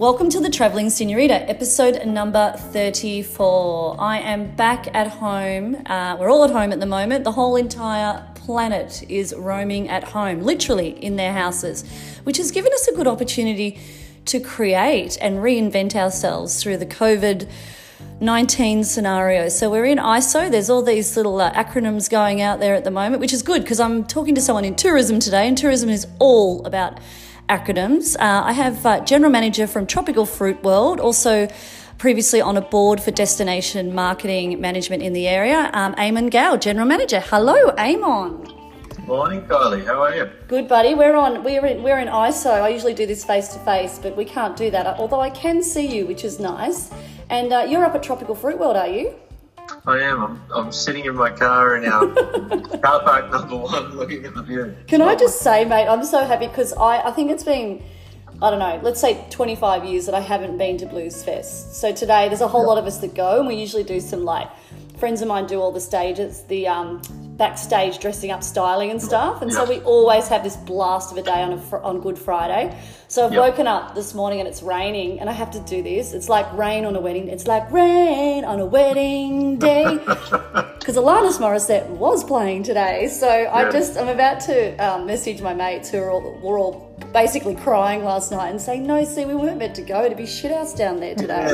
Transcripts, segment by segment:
Welcome to the Traveling Senorita, episode number 34. I am back at home. Uh, we're all at home at the moment. The whole entire planet is roaming at home, literally in their houses, which has given us a good opportunity to create and reinvent ourselves through the COVID 19 scenario. So we're in ISO. There's all these little uh, acronyms going out there at the moment, which is good because I'm talking to someone in tourism today, and tourism is all about acronyms. Uh, I have uh, General Manager from Tropical Fruit World, also previously on a board for destination marketing management in the area, um, Eamon Gow, General Manager. Hello, Eamon. Morning, Kylie. How are you? Good, buddy. We're on. We're in, we're in ISO. I usually do this face to face, but we can't do that. Although I can see you, which is nice. And uh, you're up at Tropical Fruit World, are you? I am. I'm, I'm sitting in my car in our car park number one looking at the view. Can I just say, mate, I'm so happy because I, I think it's been, I don't know, let's say 25 years that I haven't been to Blues Fest. So today there's a whole lot of us that go and we usually do some like, friends of mine do all the stages, the um, backstage dressing up, styling and stuff. And so we always have this blast of a day on, a fr- on Good Friday. So I've woken up this morning and it's raining and I have to do this. It's like rain on a wedding. It's like rain on a wedding day. Because Alanis Morissette was playing today. So I just, I'm about to um, message my mates who are all, were all basically crying last night and saying, no, see, we weren't meant to go to be shithouse down there today.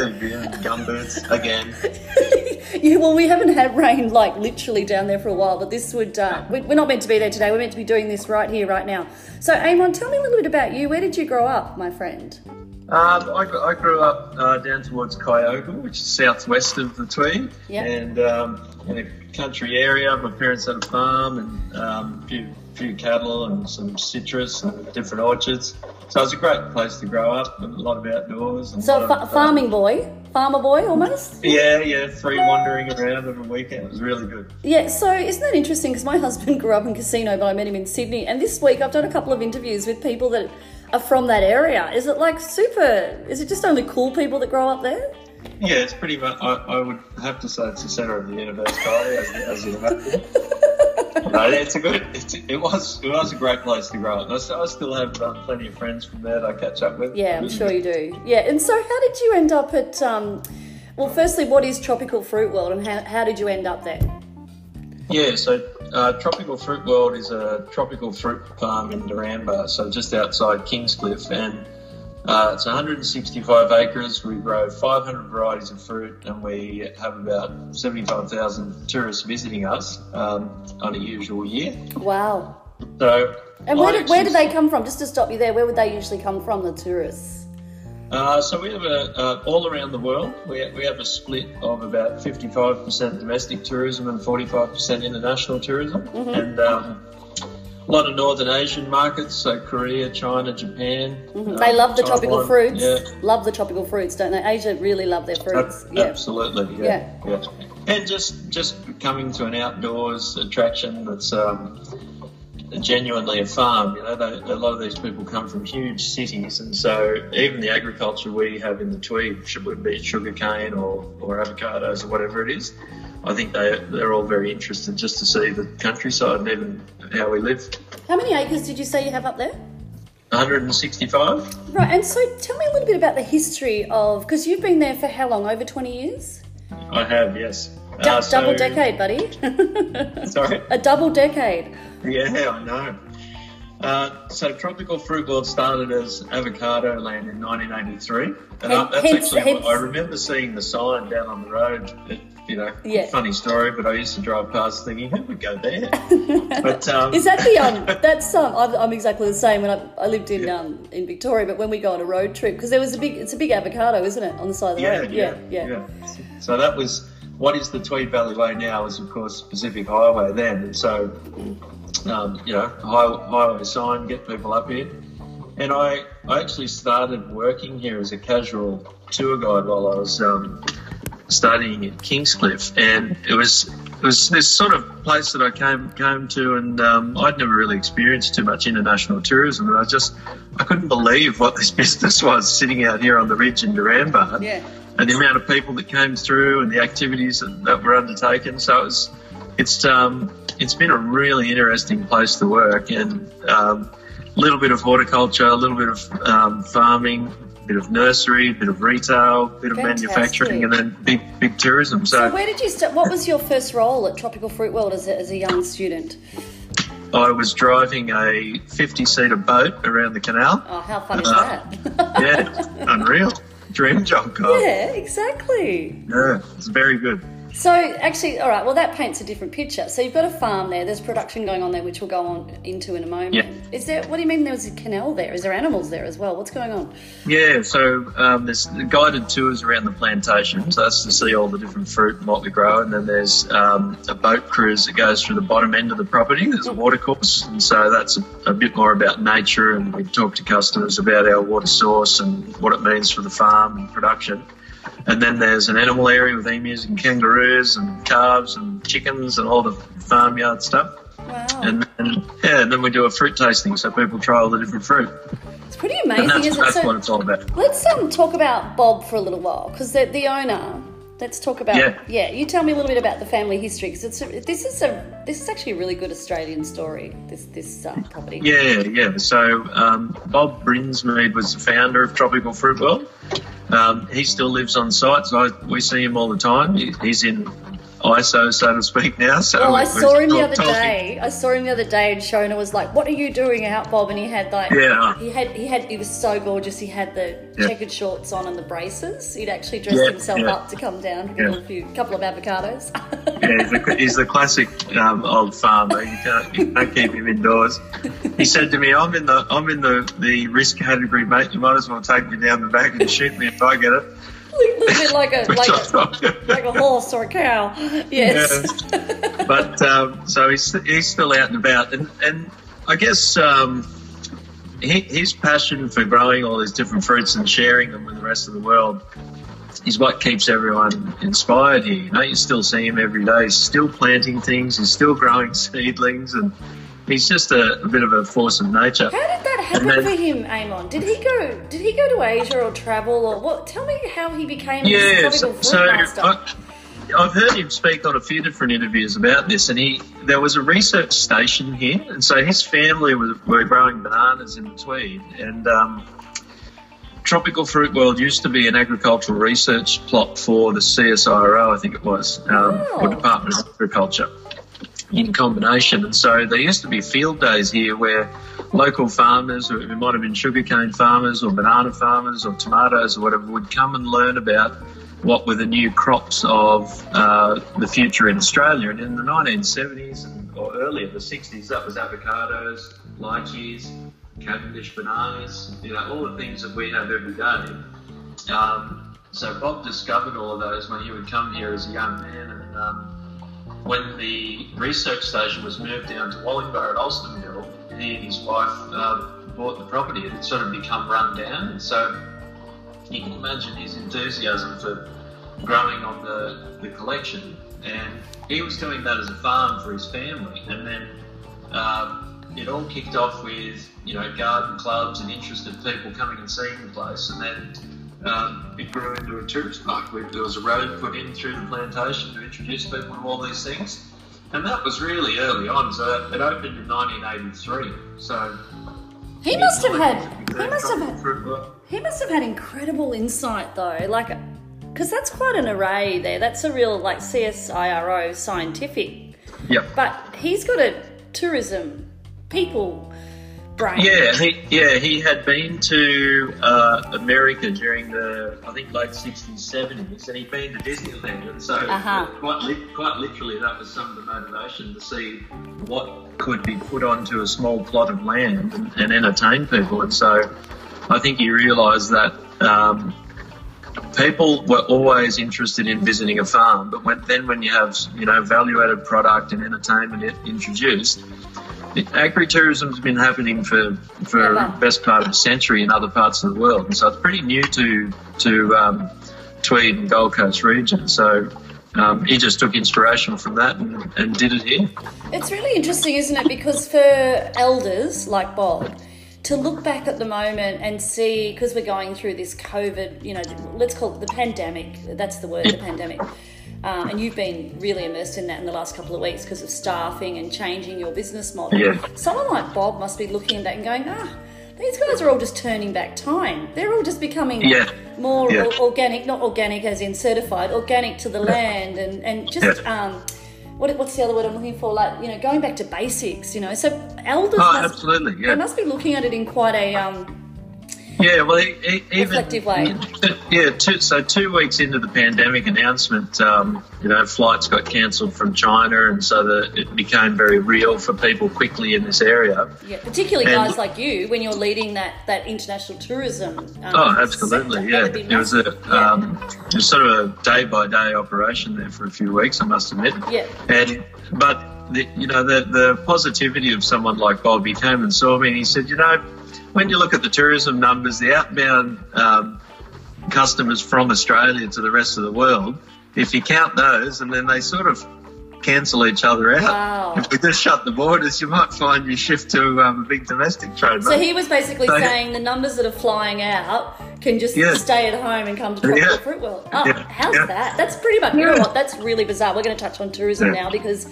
Gumboots again. Yeah, well, we haven't had rain like literally down there for a while, but this would, uh, we- we're not meant to be there today. We're meant to be doing this right here, right now. So, Eamon, tell me a little bit about you. Where did you grow up, my friend? Um, I, I grew up uh, down towards Kyogle, which is southwest of the Tweed, Yeah. and um, in a country area. My parents had a farm and um, a few, few cattle and some citrus and different orchards. So it was a great place to grow up, and a lot of outdoors. And So, fa- um, farming boy, farmer boy almost? Yeah, yeah, three wandering around over a weekend. It was really good. Yeah, so isn't that interesting? Because my husband grew up in Casino, but I met him in Sydney. And this week I've done a couple of interviews with people that are from that area. Is it like super? Is it just only cool people that grow up there? Yeah, it's pretty much. I, I would have to say it's the centre of the universe, Kylie, as, as you imagine. no, it's a good. It's, it was. It was a great place to grow up. I, st- I still have um, plenty of friends from there that I catch up with. Yeah, I'm sure you do. Yeah, and so how did you end up at? Um, well, firstly, what is Tropical Fruit World, and how, how did you end up there? Yeah, so uh, Tropical Fruit World is a tropical fruit farm in Duranbah, so just outside Kingscliff, and uh, it's 165 acres. We grow 500 varieties of fruit, and we have about 75,000 tourists visiting us um, on a usual year. Wow. So, And where did, where did they come from? Just to stop you there, where would they usually come from, the tourists? Uh, so we have a uh, all around the world. We we have a split of about 55% domestic tourism and 45% international tourism, Mm-hmm. and um, a lot of Northern Asian markets, so Korea, China, Japan. Mm-hmm. They um, love the tropical fruits. Yeah, Love the tropical fruits, don't they? Asia really love their fruits. ab- yeah. absolutely. Yeah, yeah. And just just coming to an outdoors attraction that's. Um, genuinely a farm. You know, they, a lot of these people come from huge cities, and so even the agriculture we have in the Tweed, should it be sugarcane or, or avocados or whatever it is, I think they they're all very interested just to see the countryside and even how we live. How many acres did you say you have up there? 165. Right, and so tell me a little bit about the history of because you've been there for how long? Over twenty years? I have yes. Du- Uh, so- double decade, buddy. Sorry. a double decade. Yeah, I know. Uh, so Tropical Fruit World started as Avocado Land in 1983, and I, that's actually hence- I remember seeing the sign down on the road. It, you know, Yeah. funny story, but I used to drive past thinking, who would go there? but um, Is that the um? That's um. I'm, I'm exactly the same. When I, I lived in um in Victoria, but when we go on a road trip, because there was a big, it's a big avocado, isn't it, on the side of the yeah, road? yeah, yeah, So that was what is the Tweed Valley Way now is of course Pacific Highway then, and so um, you know high, highway sign get people up here. And I, I actually started working here as a casual tour guide while I was um, studying at Kingscliff, and it was it was this sort of place that I came came to, and um, I'd never really experienced too much international tourism, and I just I couldn't believe what this business was sitting out here on the ridge in Duranbah, Yeah. and the amount of people that came through and the activities that, that were undertaken. So it was it's um, it's been a really interesting place to work, and um, a little bit of horticulture, a little bit of um, farming, bit of nursery, a bit of retail, a bit of Fantastic. manufacturing, and then big big tourism. So So, where did you start? What was your first role at Tropical Fruit World as a, as a young student? I was driving a 50 seater boat around the canal. Oh, how fun is Uh, that? Yeah, unreal. Dream job, yeah, exactly. Yeah, it's very good. So actually, all right. Well, that paints a different picture. So you've got a farm there. There's production going on there, which we'll go on into in a moment. Yeah. Is there? What do you mean? There was a canal there? Is there animals there as well? What's going on? Yeah, so um, there's guided tours around the plantation. So that's to see all the different fruit and what we grow. And then there's um, a boat cruise that goes through the bottom end of the property. There's a water course. And so that's a, a bit more about nature. And we talk to customers about our water source and what it means for the farm and production. And then there's an animal area with emus and kangaroos and calves and chickens and all the farmyard stuff. Wow, And then, yeah, and then we do a fruit tasting so people try all the different fruit. it's pretty And amazing, that's, isn't it? that's So what it's all about. let's um, talk about Bob for a little while because the, the owner. Let's talk about Yeah. You tell me a little bit about the family history because it's a, this is a this is actually a really good Australian story. This this uh, property. Yeah, yeah. So um, Bob Brinsmead was the founder of Tropical Fruit World. Um, he still lives on site, so I, we see him all the time. He, he's in ISO, so to speak, now. So Well, I saw him the other talking- day. I saw him the other day, and Shona was like, "What are you doing out, Bob?" And he had like, Yeah. he had he had he was so gorgeous. He had the Yeah. checkered shorts on and the braces. He'd actually dressed Yeah, himself yeah. up to come down to give him a few couple of avocados. Yeah, he's the, he's the classic um, old farmer. You can't, you can't keep him indoors. He said to me, "I'm in the I'm in the, the risk category, mate. You might as well take me down the back and shoot me if I get it." A bit like a like a, like a horse or a cow. Yes. but um, so he's he's still out and about, and and I guess um, he, his passion for growing all these different fruits and sharing them with the rest of the world is what keeps everyone inspired here. You know, you still see him every day. He's still planting things. He's still growing seedlings, and he's just a, a bit of a force of nature. How did that happen then- for him, Eamon? Did he go? Did he go to Asia or travel or what? Tell me how he became Yeah, so, tropical fruit so. I, I've heard him speak on a few different interviews about this, and he there was a research station here, and so his family was, were growing bananas in the Tweed, and um, Tropical Fruit World used to be an agricultural research plot for the CSIRO, I think it was, um, Oh. or Department of Agriculture in combination. And so there used to be field days here where local farmers, it might have been sugarcane farmers or banana farmers or tomatoes or whatever, would come and learn about what were the new crops of uh, the future in Australia. And in the 1970s and, or earlier, the 60s, that was avocados, lychees, Cavendish bananas, you know, all the things that we have every day. Um, so Bob discovered all of those when he would come here as a young man, and um, when the research station was moved down to Wollongbar at Alstonville, he and his wife uh, bought the property. It had sort of become run down, so you can imagine his enthusiasm for growing on the, the collection. And he was doing that as a farm for his family, and then um, it all kicked off with you know garden clubs and interested people coming and seeing the place, and then um, it grew into a tourist park. Where there was a road put in through the plantation to introduce people to all these things, and that was really early on. So it opened in 1983. So he must have had. He must have had. He must have had incredible insight though, like, because that's quite an array there. That's a real like CSIRO scientific, Yep. but he's got a tourism people brain. Yeah, he yeah he had been to uh, America during the I think late sixties seventies, and he'd been to Disneyland, and so Uh-huh. quite li- quite literally that was some of the motivation to see what could be put onto a small plot of land and, and entertain people, and so I think he realised that. Um, People were always interested in visiting a farm, but when, then when you have you know value-added product and entertainment i- introduced, Agritourism's been happening for for Yeah. best part of a century in other parts of the world, and so it's pretty new to to um, Tweed and Gold Coast region. So um, he just took inspiration from that and, and did it here. It's really interesting, isn't it? Because for elders like Bob, to look back at the moment and see, because we're going through this COVID, you know, let's call it the pandemic. That's the word, the pandemic. Um, and you've been really immersed in that in the last couple of weeks because of staffing and changing your business model. Yeah. Someone like Bob must be looking at that and going, ah, these guys are all just turning back time. They're all just becoming Yeah. more Yeah. or- organic, not organic as in certified, organic to the land, and and just um, what what's the other word I'm looking for? Like you know, going back to basics. You know, so elders Oh, must, absolutely. they Yeah. must be looking at it in quite a um, Yeah. Well, e- e- even Reflective way. Yeah. Two, so two weeks into the pandemic announcement, um, you know, flights got cancelled from China, and so the, it became very real for people quickly in this area. yeah, particularly And- guys like you when you're leading that that international tourism. Um, Oh, absolutely. sector. Yeah, it was a. Yeah. um, it was sort of a day by day operation there for a few weeks. I must admit. Yeah. And but the, you know the the positivity of someone like Bob, he came and saw me and he said, you know, when you look at the tourism numbers, the outbound um, customers from Australia to the rest of the world, if you count those, and then they sort of cancel each other out. Wow. If we just shut the borders, you might find you shift to um, a big domestic trade. So he was basically So- saying the numbers that are flying out can just Yeah. stay at home and come to Tropical Yeah. Fruit World. Oh, Yeah. how's Yeah. that? That's pretty much, you know what, that's really bizarre. We're going to touch on tourism now because,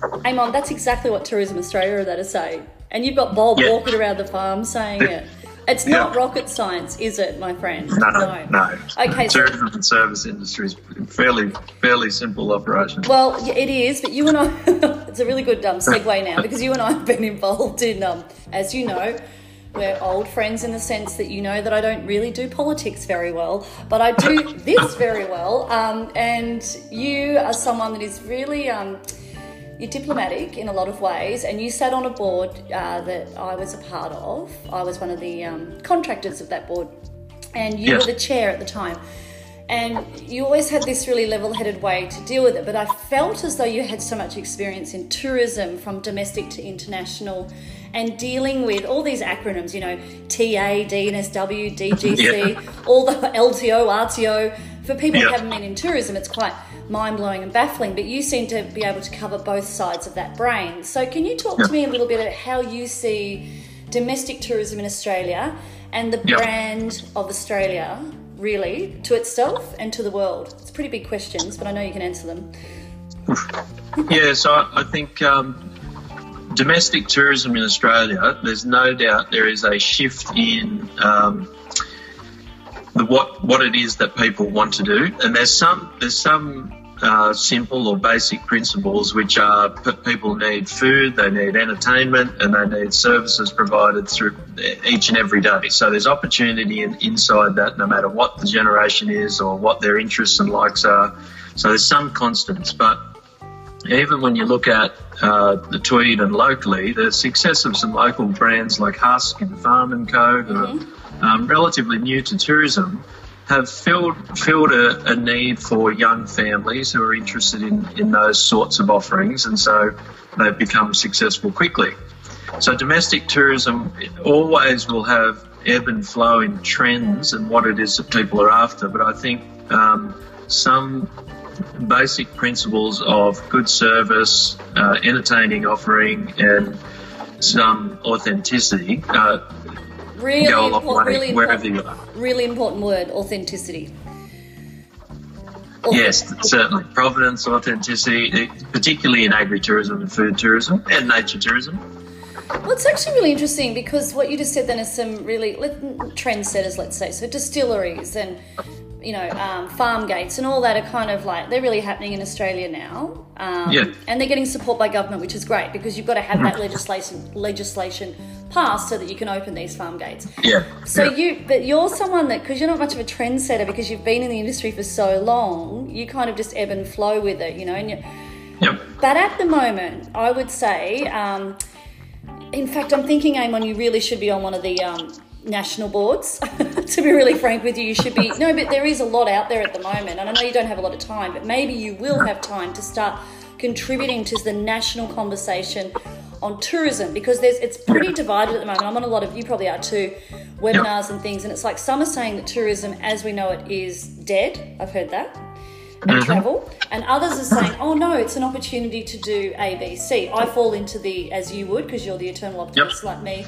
Eamon, that's exactly what Tourism Australia are there to say. And you've got Bob Yeah. walking around the farm saying it. It's not Yeah. rocket science, is it, my friend? No, no. no. Okay, so tourism and service industry is fairly fairly simple operation. Well, it is, but you and I, it's a really good um, segue now because you and I have been involved in, um, as you know, we're old friends in the sense that you know that I don't really do politics very well, but I do this very well. Um, and you are someone that is really. You're diplomatic in a lot of ways, and you sat on a board uh, that I was a part of. I was one of the um, contractors of that board, and you Yes. were the chair at the time. And you always had this really level headed way to deal with it, but I felt as though you had so much experience in tourism from domestic to international and dealing with all these acronyms, you know, TA, DNSW, DGC, all the LTO, RTO. For people who haven't been in tourism, it's quite mind blowing and baffling, but you seem to be able to cover both sides of that brain. So, can you talk to me a little bit about how you see domestic tourism in Australia and the Yeah. brand of Australia really to itself and to the world? It's pretty big questions, but I know you can answer them. Yeah, so I, think um, domestic tourism in Australia, there's no doubt there is a shift in um, what what it is that people want to do, and there's some there's some uh, simple or basic principles which are people need food, they need entertainment, and they need services provided through each and every day. So there's opportunity in, inside that, no matter what the generation is or what their interests and likes are. So there's some constants, but even when you look at uh, the Tweed and locally, the success of some local brands like Husk and Farm and Co, are um, relatively new to tourism, have filled filled a, a need for young families who are interested in, in those sorts of offerings, and so they've become successful quickly. So domestic tourism always will have ebb and flow in trends and what it is that people are after, but I think um, some basic principles of good service, uh, entertaining offering, and some authenticity uh, Really, go a long import- way really, wherever important, you are. really important word authenticity. Yes, certainly. Provenance, authenticity, eh, particularly in agritourism and food tourism and nature tourism. Well, it's actually really interesting because what you just said then is some really let- trendsetters, let's say. So distilleries and you know um, farm gates and all that are kind of like they're really happening in Australia now. Um, Yeah. And they're getting support by government, which is great because you've got to have that legislation legislation so that you can open these farm gates. Yeah. So yeah. you, but you're someone that because you're not much of a trendsetter because you've been in the industry for so long, you kind of just ebb and flow with it, you know. And you, Yep. but at the moment, I would say, um, in fact, I'm thinking, Eamon, you really should be on one of the um, national boards. to be really frank with you, you should be. No, but there is a lot out there at the moment, and I know you don't have a lot of time, but maybe you will have time to start contributing to the national conversation on tourism because there's it's pretty divided at the moment. I'm on a lot of you probably are too webinars and things, and it's like some are saying that tourism as we know it is dead. I've heard that and mm-hmm. travel. And others are saying, oh no, it's an opportunity to do ABC. I fall into the, as you would, because you're the eternal optimist like me,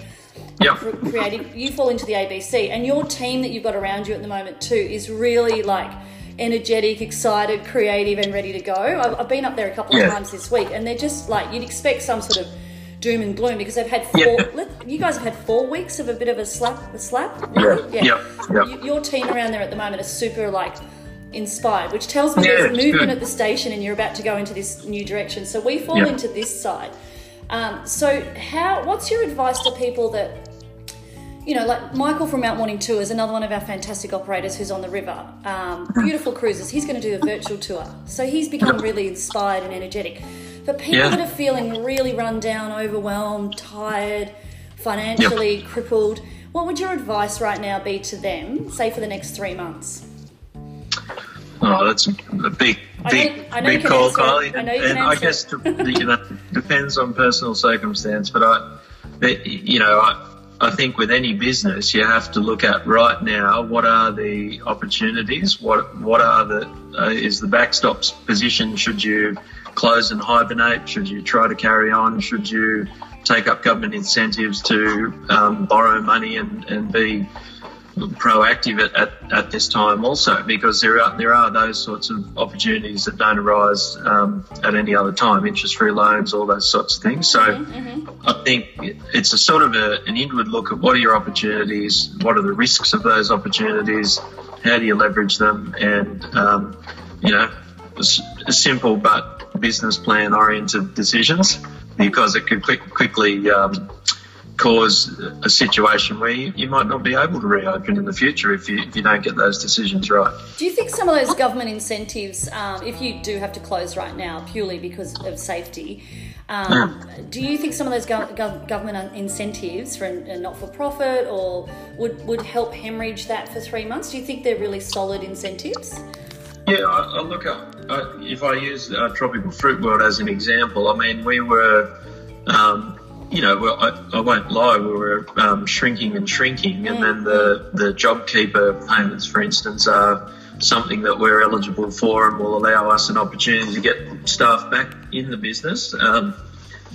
Yep. cr- creative, you fall into the ABC. And your team that you've got around you at the moment too is really like energetic, excited, creative, and ready to go. I've, I've been up there a couple Yeah. of times this week, and they're just like, you'd expect some sort of doom and gloom because they've had four. You guys have had four weeks of a bit of a slap, a slap. Yeah. really? Yeah. Your team around there at the moment is super like inspired, which tells me Yeah, there's movement good. at the station and you're about to go into this new direction. So we fall into this side. Um, so how? What's your advice to people that? You know, like Michael from Mount Warning Tours, another one of our fantastic operators who's on the river. Um, beautiful cruises. He's going to do a virtual tour. So he's become really inspired and energetic. For people Yeah. that are feeling really run down, overwhelmed, tired, financially crippled, what would your advice right now be to them, say for the next three months? Oh, that's a big, I big, know- I know big call. Kylie. I know you and I guess it. to, you know, depends on personal circumstance. But I, you know, I, I think with any business, you have to look at right now what are the opportunities, what what are the uh, is the backstop's position? Should you close and hibernate? Should you try to carry on? Should you take up government incentives to um, borrow money and, and be proactive at, at, at this time also because there are there are those sorts of opportunities that don't arise um, at any other time interest free loans all those sorts of things so I think it's a sort of a, an inward look at what are your opportunities what are the risks of those opportunities how do you leverage them and um, you know simple but business plan oriented decisions because it could quick, quickly um, cause a situation where you, you might not be able to reopen in the future if you, if you don't get those decisions right. Do you think some of those government incentives, um, if you do have to close right now purely because of safety, um, do you think some of those gov- gov- government incentives for a not for profit or would, would help hemorrhage that for three months? Do you think they're really solid incentives? Yeah, I, I look at I, if I use uh, Tropical Fruit World as an example. I mean, we were, um, you know, well, I, I won't lie, we were um, shrinking and shrinking, and then the the JobKeeper payments, for instance, are something that we're eligible for and will allow us an opportunity to get staff back in the business. Um,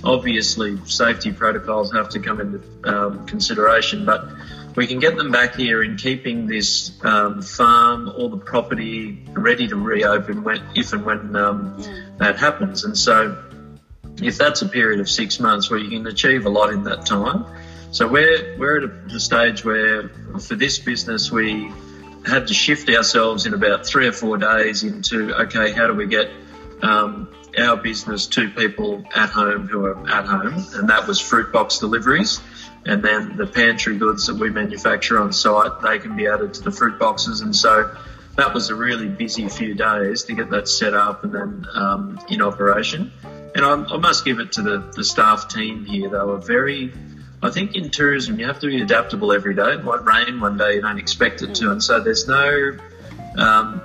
obviously, safety protocols have to come into um, consideration, but we can get them back here in keeping this um, farm, all the property ready to reopen when, if and when um, that happens. And so, if that's a period of six months where you can achieve a lot in that time, so we're we're at a, the stage where for this business we had to shift ourselves in about three or four days into okay, how do we get um, our business to people at home who are at home, and that was fruit box deliveries. And then the pantry goods that we manufacture on site, they can be added to the fruit boxes. And so that was a really busy few days to get that set up and then um, in operation. And I, I must give it to the, the staff team here. They were very, I think in tourism, you have to be adaptable every day. It might rain one day, you don't expect it to. And so there's no, um,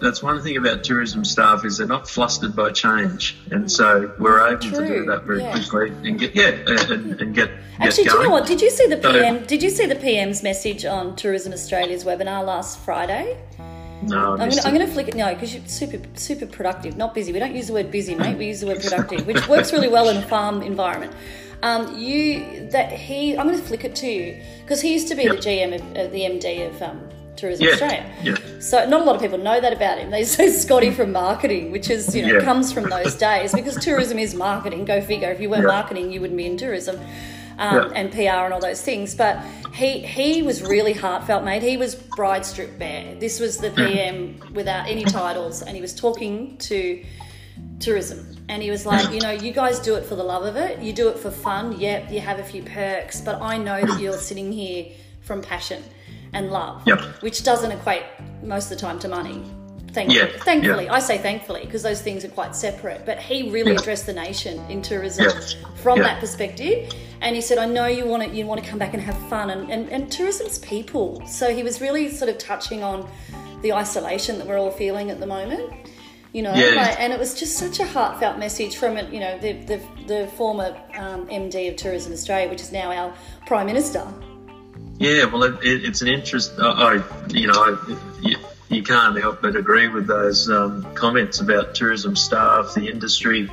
that's one thing about tourism staff is they're not flustered by change, and so we're able to do that very yeah. quickly and get yeah and, and get Actually, get do you know what? Did you see the So- PM? Did you see the PM's message on Tourism Australia's webinar last Friday? No, I'm gonna, I'm gonna flick it. No, because you're super, super productive, not busy. We don't use the word busy, mate. We use the word productive, which works really well in a farm environment. Um, you that he, I'm gonna flick it to you because he used to be Yep. the GM of uh, the MD of um, Tourism Yeah, Australia. yeah. So not a lot of people know that about him. They say Scotty from marketing, which is you know Yeah. comes from those days because tourism is marketing. Go figure. If you weren't marketing, you wouldn't be in tourism. Um, and PR and all those things, but he he was really heartfelt, mate. He was bride strip bare. This was the PM without any titles, and he was talking to tourism, and he was like, you know, you guys do it for the love of it. You do it for fun. Yep, you have a few perks, but I know that you're sitting here from passion and love, Yep. which doesn't equate most of the time to money. Thankfully, Yeah, thankfully, yeah. I say thankfully because those things are quite separate. But he really Yeah. addressed the nation in tourism from that perspective, and he said, "I know you want to you want to come back and have fun, and, and and tourism's people." So he was really sort of touching on the isolation that we're all feeling at the moment. You know, Yeah. like, and it was just such a heartfelt message from it. You know, the the, the former um, MD of Tourism Australia, which is now our Prime Minister. Yeah, well, it, it, it's an interest. I, I you know, I, you, you can't help but agree with those um, comments about tourism staff, the industry.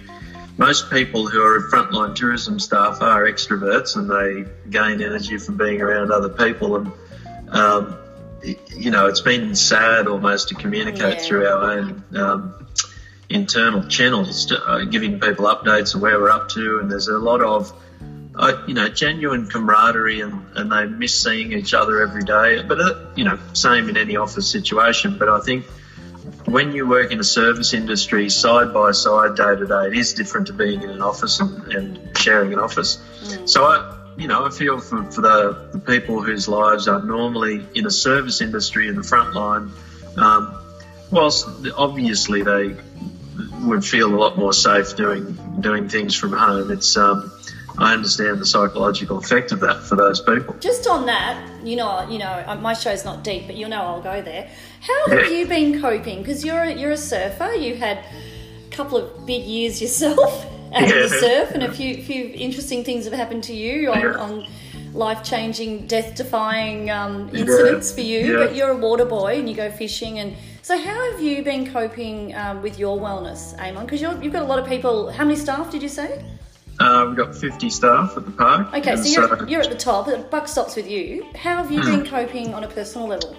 Most people who are frontline tourism staff are extroverts, and they gain energy from being around other people. And um, you know, it's been sad almost to communicate Yeah. through our own um, internal channels, to, uh, giving people updates of where we're up to. And there's a lot of uh, you know, genuine camaraderie and, and they miss seeing each other every day. But, uh, you know, same in any office situation. But I think when you work in a service industry side by side, day to day, it is different to being in an office and, and sharing an office. Mm. So I, you know, I feel for, for the, the, people whose lives are normally in a service industry in the front line, um, whilst obviously they would feel a lot more safe doing doing things from home. It's um, I understand the psychological effect of that for those people. Just on that, you know, you know, uh, my show's not deep, but you know, I'll go there. How have yeah. you been coping? Because you're a, you're a surfer. You had a couple of big years yourself at yeah. the surf, and a few few interesting things have happened to you on, yeah. on life changing, death defying um, incidents for you. But you're a water boy and you go fishing and so, how have you been coping um, with your wellness, Eamon? Because you've got a lot of people. How many staff did you say? Uh, we've got 50 staff at the park. Okay, so you're, so you're at the top. The buck stops with you. How have you been hmm. coping on a personal level?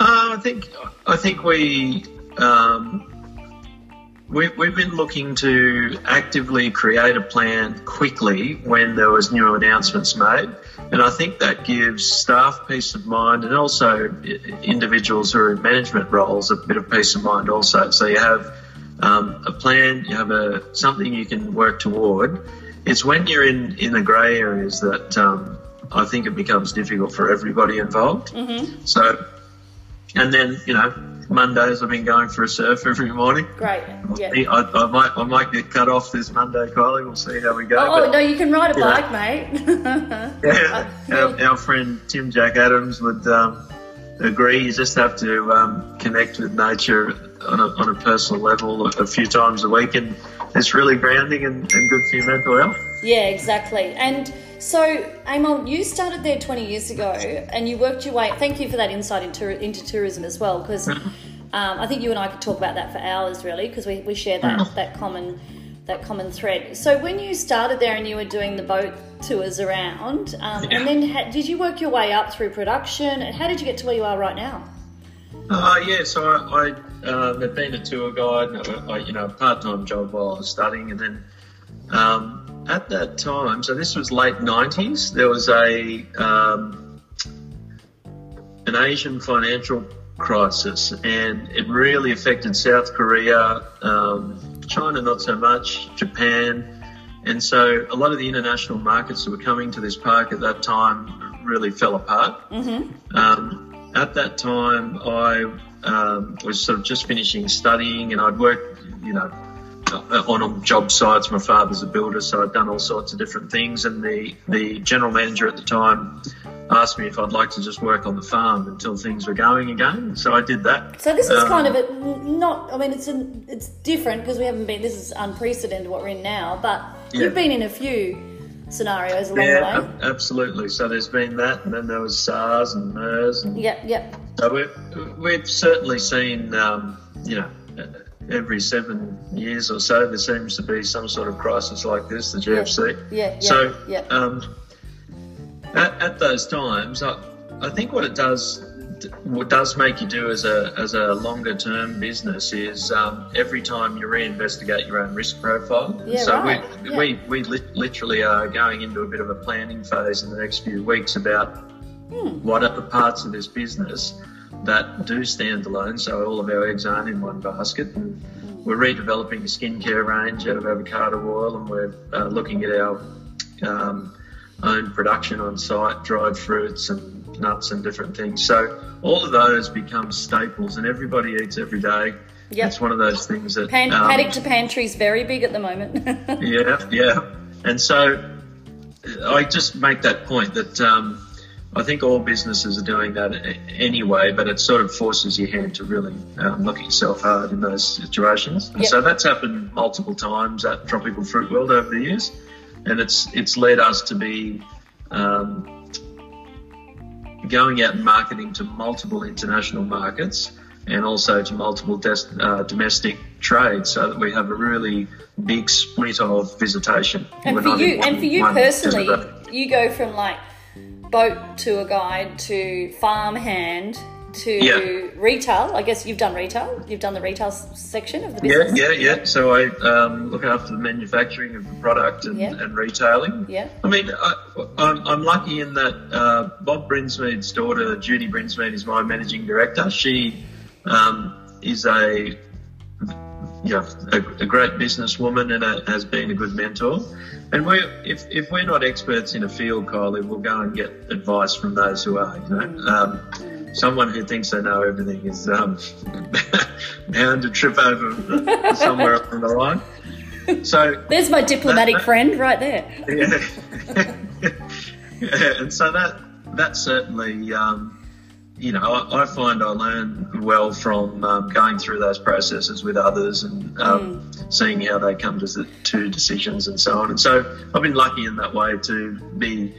Uh, I think I think we um, we, we've been looking to actively create a plan quickly when there was new announcements made. And I think that gives staff peace of mind and also individuals who are in management roles a bit of peace of mind also. So you have um, a plan, you have a something you can work toward. It's when you're in, in the grey areas that um, I think it becomes difficult for everybody involved. Mm-hmm. So, and then, you know, Mondays I've been going for a surf every morning. Great. Yeah. I, I, might I might get cut off this Monday, Kylie. We'll see how we go. Oh, but, no, you can ride a bike, mate. yeah. Our, our, friend Tim Jack Adams would um, agree. You just have to um, connect with nature on a, on a personal level a, few times a week, and it's really grounding and, and good for your mental health. Yeah, exactly. And so, Eamon, you started there 20 years ago and you worked your way. Thank you for that insight into, into tourism as well, because um, I think you and I could talk about that for hours, really, because we, we share that, that common that common thread. So, when you started there and you were doing the boat tours around, um, yeah. and then ha- did you work your way up through production? And how did you get to where you are right now? Uh, yeah, so I, I uh, had been a tour guide, I, you know, part-time job while I was studying, and then um, at that time, so this was late 90s, there was a um, an Asian financial crisis and it really affected South Korea, um, China not so much, Japan. And so a lot of the international markets that were coming to this park at that time really fell apart. Mm-hmm. Um, at that time, I um, was sort of just finishing studying and I'd worked, you know, on job sites. My father's a builder, so I'd done all sorts of different things. And the, the general manager at the time asked me if I'd like to just work on the farm until things were going again. So I did that. So this is um, kind of a, not. I mean, it's an, it's different because we haven't been. This is unprecedented what we're in now, but yeah. you've been in a few scenarios along yeah, the way. absolutely. So there's been that, and then there was SARS and MERS. And yep, yep. So we've, we've certainly seen, um, you know every seven years or so, there seems to be some sort of crisis like this, the GFC. Yeah, yeah. so, yeah. Um, at, at, those times, I, I think what it does what does make you do as a as a longer term business is um, every time you reinvestigate your own risk profile. Yeah, so right. we, yeah. we we li- literally are going into a bit of a planning phase in the next few weeks about hmm. what are the parts of this business that do stand alone, so all of our eggs aren't in one basket. And we're redeveloping a skincare range out of avocado oil, and we're uh, looking at our um, own production on site, dried fruits and nuts and different things. So all of those become staples, and everybody eats every day. Yep. It's one of those things that Pan- um, paddock to pantry is very big at the moment. yeah, yeah, and so I just make that point that. Um, I think all businesses are doing that anyway, but it sort of forces your hand to really um, look at yourself hard in those situations. And yep. so that's happened multiple times at Tropical Fruit World over the years, and it's it's led us to be um, going out and marketing to multiple international markets and also to multiple des- uh, domestic trade, so that we have a really big split of visitation. And We're for you, and for you personally, you go from like boat tour guide to farm hand to Yeah. retail. I guess you've done retail. You've done the retail section of the business. yeah, yeah. Yeah. So I um, look after the manufacturing of the product and, Yeah. and retailing. Yeah. I mean, I, I'm, I'm lucky in that uh, Bob Brinsmead's daughter, Judy Brinsmead, is my managing director. She um, is a yeah, a, a great businesswoman and a, has been a good mentor. And we, if, if we're not experts in a field, Kylie, we'll go and get advice from those who are. You know, um, someone who thinks they know everything is um, bound to trip over somewhere along the line. So There's my diplomatic That- friend right there. yeah. yeah, and so that that certainly, um, you know, I, I find I learn well from um, going through those processes with others and um, seeing how they come to, to decisions and so on. And so I've been lucky in that way to be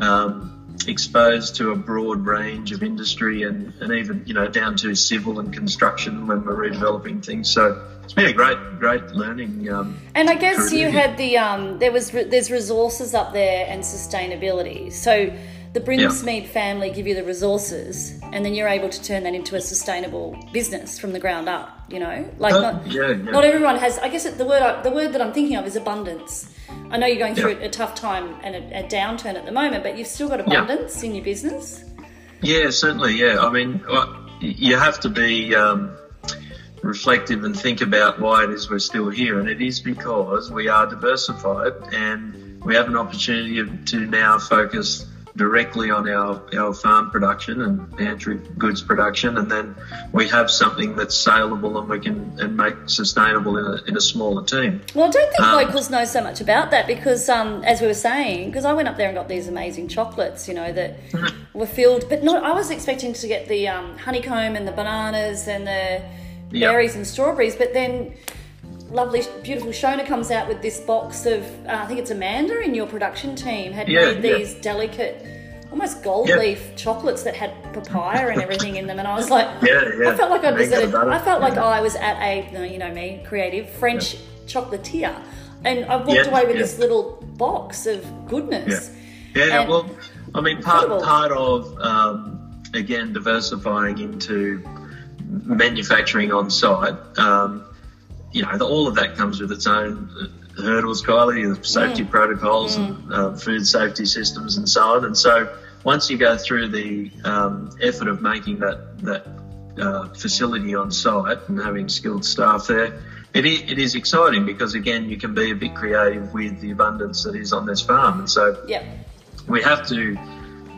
um, exposed to a broad range of industry and, and even, you know, down to civil and construction when we're redeveloping things. So it's been a great, great learning. Um, And I guess you had the um, there was re- there's resources up there and sustainability. So the Brinsmead family give you the resources, and then you're able to turn that into a sustainable business from the ground up. You know, like Oh, not yeah, yeah. not everyone has. I guess it, the word I, the word that I'm thinking of is abundance. I know you're going through Yeah. a tough time and a, a downturn at the moment, but you've still got Yeah. abundance in your business. Yeah, certainly. Yeah, I mean, uh, you have to be um, reflective and think about why it is we're still here, and it is because we are diversified and we have an opportunity to now focus directly on our, our farm production and pantry goods production, and then we have something that's saleable and we can and make sustainable in a, in a smaller team. Well, I don't think Um, locals know so much about that because, um, as we were saying, because I went up there and got these amazing chocolates, you know, that were filled, but not. I was expecting to get the um, honeycomb and the bananas and the berries and strawberries, but then lovely, beautiful Shona comes out with this box of, uh, I think it's Amanda in your production team had Yeah, made yeah. these delicate. Almost gold Yeah. leaf chocolates that had papaya and everything in them, and I was like, Yeah, yeah. I felt like I was at a. I felt like I was at a you know me creative French chocolatier, and I walked Yeah, away with yeah. this little box of goodness. Yeah, And- well, I mean, part Incredible. part of um, again diversifying into manufacturing on site. Um, you know, the, all of that comes with its own uh, hurdles, Kylie, the safety protocols and uh, food safety systems and so on. And so, once you go through the um, effort of making that that uh, facility on site and having skilled staff there, it is, it is exciting because again, you can be a bit creative with the abundance that is on this farm. And so, Yep. we have to,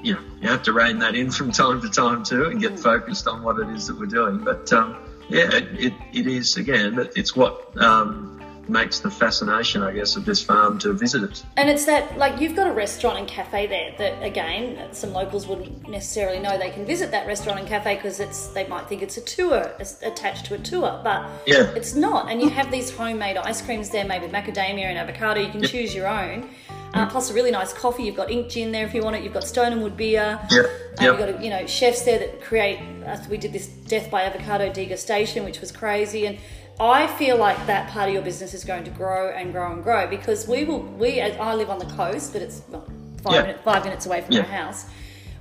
you know, you have to rein that in from time to time too, and get focused on what it is that we're doing. But um, yeah, it, it, is again, it's what um, makes the fascination, I guess, of this farm to visit it. And it's that like you've got a restaurant and cafe there that again some locals wouldn't necessarily know they can visit that restaurant and cafe because it's they might think it's a tour it's attached to a tour, but Yeah. it's not. And you have these homemade ice creams there made with macadamia and avocado. You can choose your own. Uh, plus a really nice coffee. You've got ink gin there if you want it. You've got Stone and Wood beer. Yeah, Uh, yeah. You've got you know chefs there that create. Uh, we did this death by avocado degustation, which was crazy, and I feel like that part of your business is going to grow and grow and grow because we will. We as I live on the coast, but it's well, five Yeah. minutes five minutes away from Yeah. our house.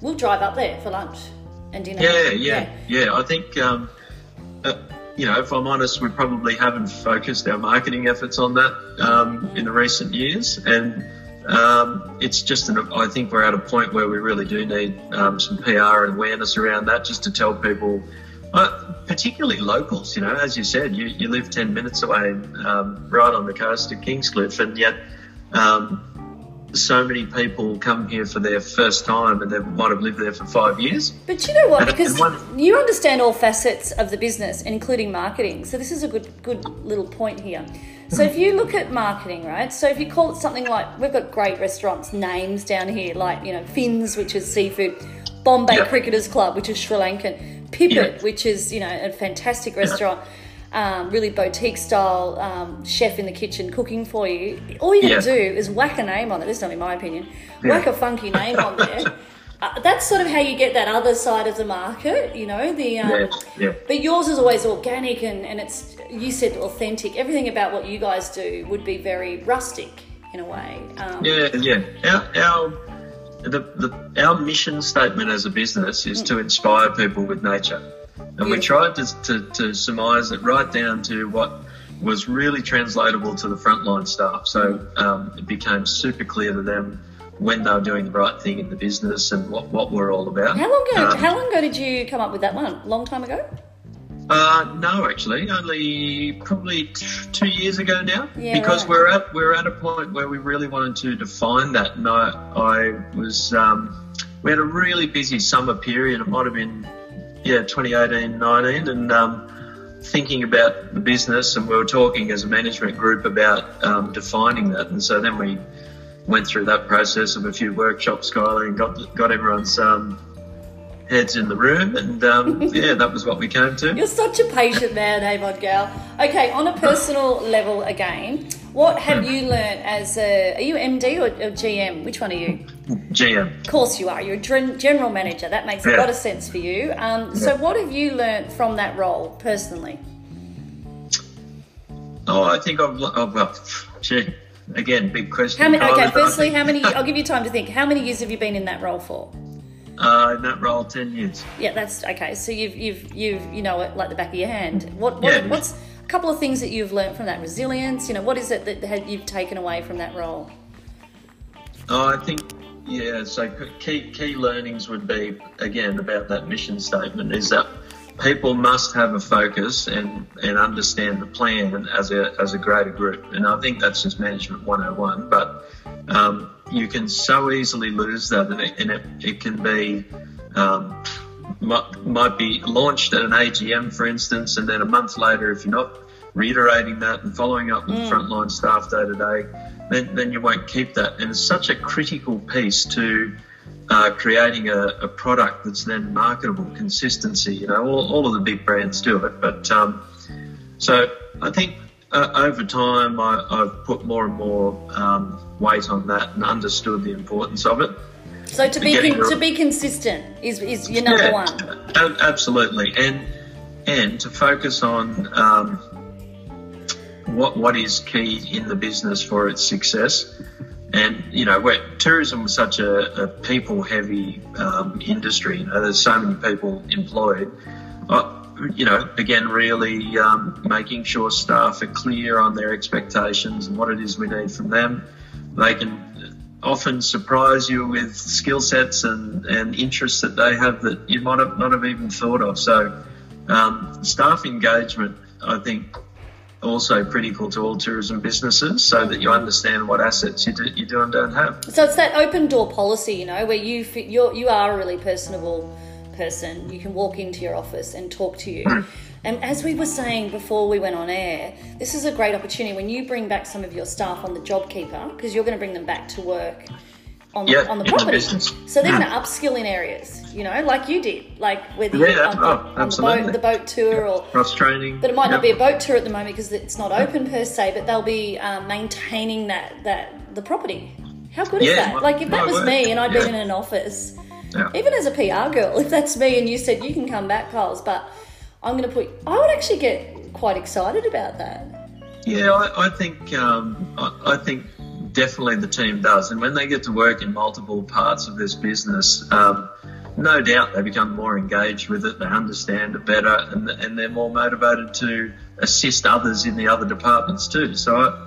We'll drive up there for lunch and dinner. Yeah, yeah, yeah. I think, um, uh, you know, if I'm honest, we probably haven't focused our marketing efforts on that um, in the recent years, and um, it's just, an, I think we're at a point where we really do need um, some PR and awareness around that, just to tell people, uh, particularly locals. You know, as you said, you, you live ten minutes away, um, right on the coast of Kingscliff, and yet. So many people come here for their first time and they might have lived there for five years. But you know what? Because one- you understand all facets of the business, including marketing. So this is a good good little point here. So if you look at marketing, right? So if you call it something like we've got great restaurants names down here, like you know Finn's, which is seafood, Bombay. Cricketers Club, which is Sri Lankan, Pipit, which is you know a fantastic restaurant. Um, really boutique style um, chef in the kitchen cooking for you. All you Yeah. do is whack a name on it. This is only my opinion. Yeah. Whack a funky name on there. Uh, that's sort of how you get that other side of the market, you know. The um, Yeah, yeah. but yours is always organic and, and it's you said authentic. Everything about what you guys do would be very rustic in a way. Um, Yeah, yeah. Our, our the, the, our mission statement as a business is to inspire people with nature. And we tried to, to, to surmise it right down to what was really translatable to the frontline staff. So um, it became super clear to them when they were doing the right thing in the business and what, what we're all about. How long ago? Um, how long ago did you come up with that one? Long time ago. Uh, no, actually, only probably t- two years ago now. Yeah, because right. we're at we're at a point where we really wanted to define that, and I, I was um, we had a really busy summer period. It might have been yeah 2018, 19, and um, thinking about the business, and we were talking as a management group about um, defining that, and so then we went through that process of a few workshops, Skylar, and got got everyone's um, heads in the room, and um, yeah, that was what we came to. You're such a patient man, Avon Gal. Okay, on a personal level again, what have you learnt as a? Are you MD or, or GM? Which one are you? GM. Of course you are. You're a gen- general manager. That makes a Yeah. lot of sense for you. Um, So, what have you learnt from that role personally? Oh, I think I've, oh, well, gee, again, big question. How many? Okay, firstly, how many? I'll give you time to think. How many years have you been in that role for? Uh, in that role, 10 years. Yeah, that's okay. So you've you've you've you know it like the back of your hand. What, what Yeah. what's a couple of things that you've learned from that resilience? You know, what is it that had- you've taken away from that role? Oh, I think, yeah, so key, key learnings would be, again, about that mission statement is that people must have a focus and, and understand the plan as a, as a greater group. And I think that's just management 101. But um, you can so easily lose that, and it, and it, it can be. Um, might, might be launched at an AGM, for instance, and then a month later, if you're not reiterating that and following up with frontline staff day to day, then, then you won't keep that. And it's such a critical piece to uh, creating a, a product that's then marketable, consistency. You know, all, all of the big brands do it, but um, so I think uh, over time I, I've put more and more um, weight on that and understood the importance of it. So to be con- to be consistent is is your number Yeah, one. a- absolutely, and and to focus on um, what what is key in the business for its success. And you know, tourism is such a, a people-heavy um, industry, you know, there's so many people employed. Uh, you know, again, really um, making sure staff are clear on their expectations and what it is we need from them. They can often surprise you with skill sets and, and interests that they have that you might have not have even thought of. So, um, staff engagement, I think, also critical to all tourism businesses, so that you understand what assets you do, you do and don't have. So it's that open door policy, you know, where you you're you are really personable person. You can walk into your office and talk to you. And as we were saying before we went on air, this is a great opportunity when you bring back some of your staff on the job keeper because you're going to bring them back to work on the, Yeah, on the property. so they're going to upskill in areas, you know, like you did, like whether Yeah, you're on, oh, the, on the boat, the boat tour or Cross training. but it might not be a boat tour at the moment because it's not open per se. But they'll be um, maintaining that that the property. How good is that? my- Like if that was word. me and I'd been in an office, Yeah. even as a PR girl, if that's me and you said you can come back, Coles, but I'm going to put. I would actually get quite excited about that. Yeah, I, I think um, I, I think definitely the team does, and when they get to work in multiple parts of this business, um, no doubt they become more engaged with it. They understand it better, and, and they're more motivated to assist others in the other departments too. So. I,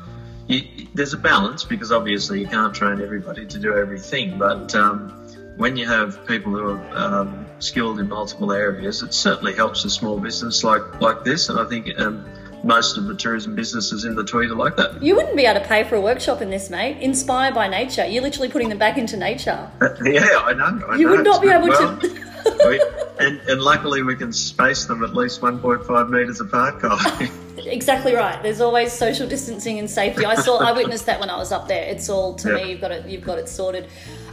you, there's a balance because obviously you can't train everybody to do everything, but um, when you have people who are um, skilled in multiple areas, it certainly helps a small business like like this. And I think um, most of the tourism businesses in the Tweed are like that. You wouldn't be able to pay for a workshop in this, mate. Inspired by nature, you're literally putting them back into nature. yeah, I know. I You know. would not be able good. to. We, and, and luckily we can space them at least 1.5 metres apart, Kai. Exactly right. There's always social distancing and safety. I saw, I witnessed that when I was up there. It's all to Yeah. me. You've got it. You've got it sorted.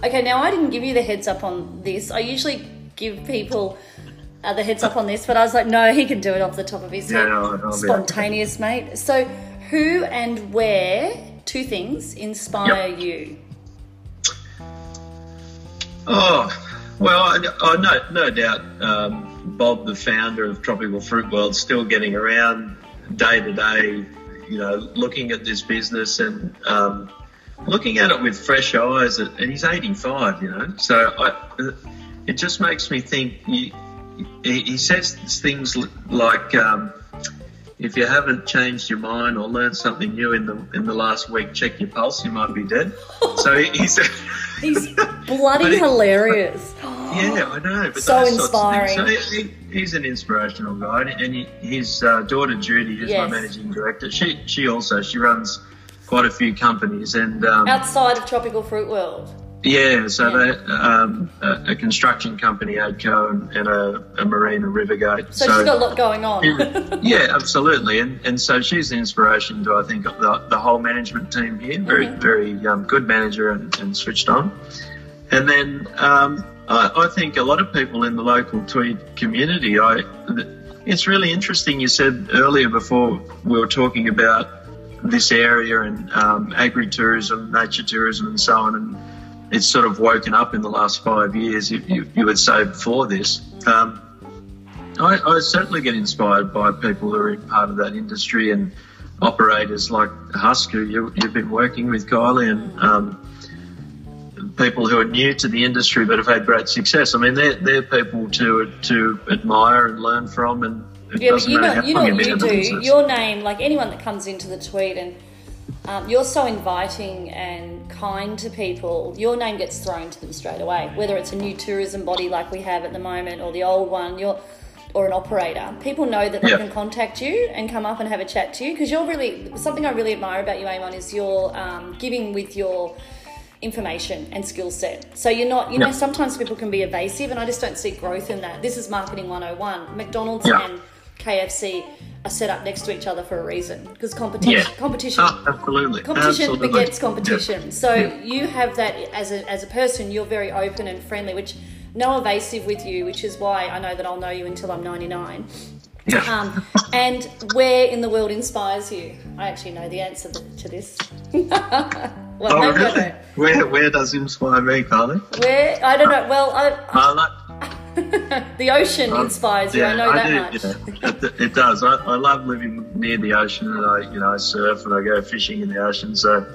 Okay, now I didn't give you the heads up on this. I usually give people uh, the heads up on this, but I was like, no, he can do it off the top of his Yeah, head. no, I'll be Spontaneous, mate. So, who and where? Two things inspire you. Oh, well, I, I no, no doubt um, Bob, the founder of Tropical Fruit World, still getting around day to day, you know, looking at this business and um, looking at it with fresh eyes, and he's 85, you know. So I, it just makes me think. He, he says things like, um, "If you haven't changed your mind or learned something new in the in the last week, check your pulse. You might be dead." so he's he's bloody hilarious. Yeah, I know. But so inspiring. So he, he's an inspirational guy, and he, his uh, daughter Judy is yes. my managing director. She she also she runs quite a few companies and um, outside of Tropical Fruit World. Yeah, so yeah. they um, a, a, construction company, Adco, and, and a, a marina, Rivergate. So, so, she's got a lot going on. yeah, absolutely, and and so she's the inspiration to I think the, the whole management team here. Very mm-hmm. very um, good manager and, and, switched on. And then um, I, I, think a lot of people in the local Tweed community. I it's really interesting. You said earlier before we were talking about this area and um, agri-tourism, nature tourism, and so on, and it's sort of woken up in the last five years, you, you, you would say, before this. Um, I, I, certainly get inspired by people who are in part of that industry and operators like Husk, who you, have been working with, Kylie, and um, people who are new to the industry but have had great success. I mean, they're, they're people to to admire and learn from, and yeah, but you know, you know what you do. Your name, like anyone that comes into the Tweed, and um, you're so inviting and kind to people, your name gets thrown to them straight away. Whether it's a new tourism body like we have at the moment or the old one, you're or an operator, people know that they can contact you and come up and have a chat to you because you're really something I really admire about you, Eamon, is your um, giving with your information and skill set. So you're not, you know, sometimes people can be evasive, and I just don't see growth in that. This is marketing 101. McDonald's and KFC are set up next to each other for a reason because competition yeah. competition oh, absolutely competition absolutely. begets competition yeah. so yeah. you have that as a, as a person you're very open and friendly which no evasive with you which is why I know that I'll know you until I'm 99 yeah. Um, and where in the world inspires you? I actually know the answer to this. well, oh, really? Where, where does inspire me, Carly? Where? I don't know. Well, I, I like, the ocean um, inspires you. Yeah, I know that do, much. it, it, does. I, I, love living near the ocean, and I, you know, I surf and I go fishing in the ocean. So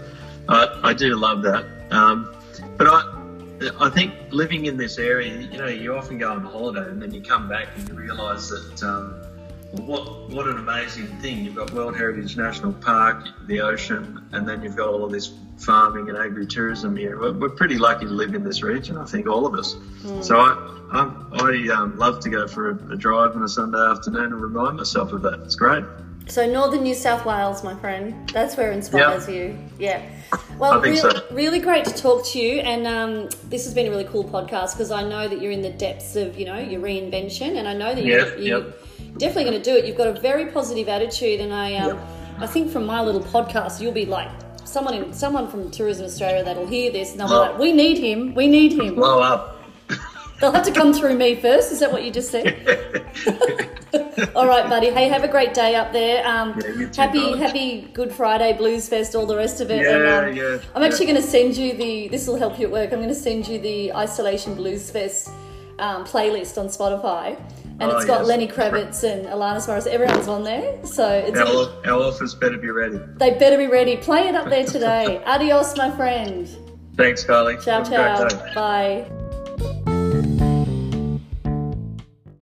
I, I do love that. Um, but I, I think living in this area, you know, you often go on holiday and then you come back and you realise that. Um, what what an amazing thing! You've got World Heritage National Park, the ocean, and then you've got all of this farming and agri-tourism here. We're, we're pretty lucky to live in this region. I think all of us. Mm. So I, I, I um, love to go for a, a drive on a Sunday afternoon and remind myself of that. It's great. So northern New South Wales, my friend, that's where inspires yep. you. Yeah. Well, really, so. really great to talk to you, and um, this has been a really cool podcast because I know that you're in the depths of you know your reinvention, and I know that you're, you're yep. Definitely going to do it. You've got a very positive attitude, and I um, yep. I think from my little podcast, you'll be like someone in, someone from Tourism Australia that'll hear this and they'll be like, "We need him. We need him." Blow up. They'll have to come through me first. Is that what you just said? all right, buddy. Hey, have a great day up there. Um, yeah, too, happy, happy Good Friday, Blues Fest, all the rest of it. Yeah, and, um, yeah. I'm actually going to send you the. This will help you at work. I'm going to send you the Isolation Blues Fest um, playlist on Spotify. And oh, it's got yes. Lenny Kravitz and Alanis Morris. Everyone's on there, so it's our, our office better be ready. They better be ready. Play it up there today. Adios, my friend. Thanks, Carly. Ciao, ciao. Bye.